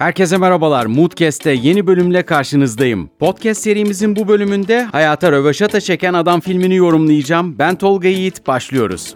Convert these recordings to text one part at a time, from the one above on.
Herkese merhabalar. Moodcast'te yeni bölümle karşınızdayım. Podcast serimizin bu bölümünde hayata röveşata çeken adam filmini yorumlayacağım. Ben Tolga Yiğit, başlıyoruz.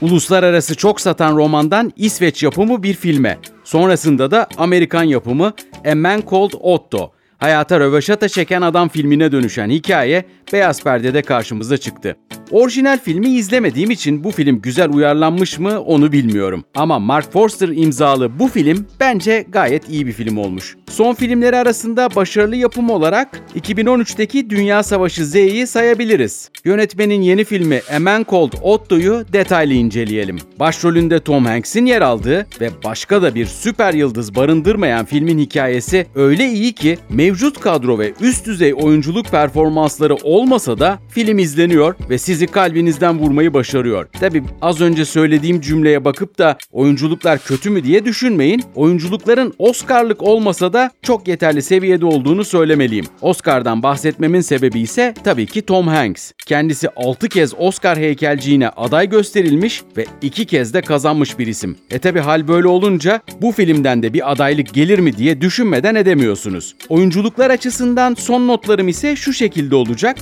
Uluslararası çok satan romandan İsveç yapımı bir filme. Sonrasında da Amerikan yapımı A Man Called Otto. Hayata röveşata çeken adam filmine dönüşen hikaye beyaz perdede karşımıza çıktı. Orijinal filmi izlemediğim için bu film güzel uyarlanmış mı onu bilmiyorum. Ama Mark Forster imzalı bu film bence gayet iyi bir film olmuş. Son filmleri arasında başarılı yapım olarak 2013'teki Dünya Savaşı Z'yi sayabiliriz. Yönetmenin yeni filmi A Man Called Otto'yu detaylı inceleyelim. Başrolünde Tom Hanks'in yer aldığı ve başka da bir süper yıldız barındırmayan filmin hikayesi öyle iyi ki mevcut kadro ve üst düzey oyunculuk performansları olmasa da film izleniyor ve siz sizi kalbinizden vurmayı başarıyor. Tabi az önce söylediğim cümleye bakıp da oyunculuklar kötü mü diye düşünmeyin. Oyunculukların Oscar'lık olmasa da çok yeterli seviyede olduğunu söylemeliyim. Oscar'dan bahsetmemin sebebi ise tabii ki Tom Hanks. Kendisi 6 kez Oscar heykelciğine aday gösterilmiş ve 2 kez de kazanmış bir isim. E tabi hal böyle olunca bu filmden de bir adaylık gelir mi diye düşünmeden edemiyorsunuz. Oyunculuklar açısından son notlarım ise şu şekilde olacak.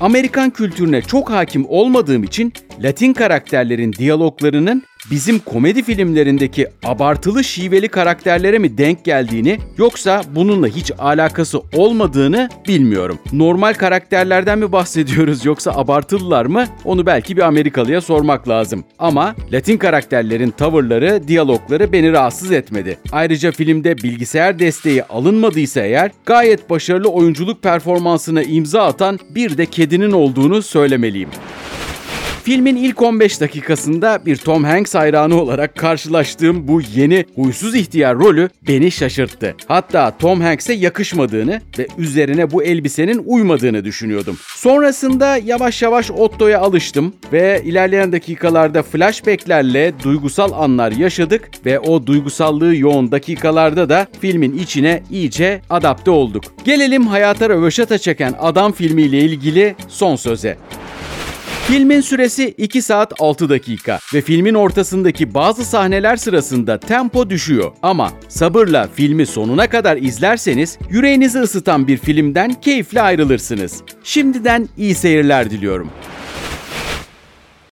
Amerikan kültürüne çok hakim olmadığım için Latin karakterlerin diyaloglarının bizim komedi filmlerindeki abartılı şiveli karakterlere mi denk geldiğini yoksa bununla hiç alakası olmadığını bilmiyorum. Normal karakterlerden mi bahsediyoruz yoksa abartılılar mı? Onu belki bir Amerikalıya sormak lazım. Ama Latin karakterlerin tavırları, diyalogları beni rahatsız etmedi. Ayrıca filmde bilgisayar desteği alınmadıysa eğer gayet başarılı oyunculuk performansına imza atan bir de kedinin olduğunu söylemeliyim. Filmin ilk 15 dakikasında bir Tom Hanks hayranı olarak karşılaştığım bu yeni huysuz ihtiyar rolü beni şaşırttı. Hatta Tom Hanks'e yakışmadığını ve üzerine bu elbisenin uymadığını düşünüyordum. Sonrasında yavaş yavaş Otto'ya alıştım ve ilerleyen dakikalarda flashbacklerle duygusal anlar yaşadık ve o duygusallığı yoğun dakikalarda da filmin içine iyice adapte olduk. Gelelim hayata röveşata çeken adam filmiyle ilgili son söze. Filmin süresi 2 saat 6 dakika ve filmin ortasındaki bazı sahneler sırasında tempo düşüyor. Ama sabırla filmi sonuna kadar izlerseniz yüreğinizi ısıtan bir filmden keyifle ayrılırsınız. Şimdiden iyi seyirler diliyorum.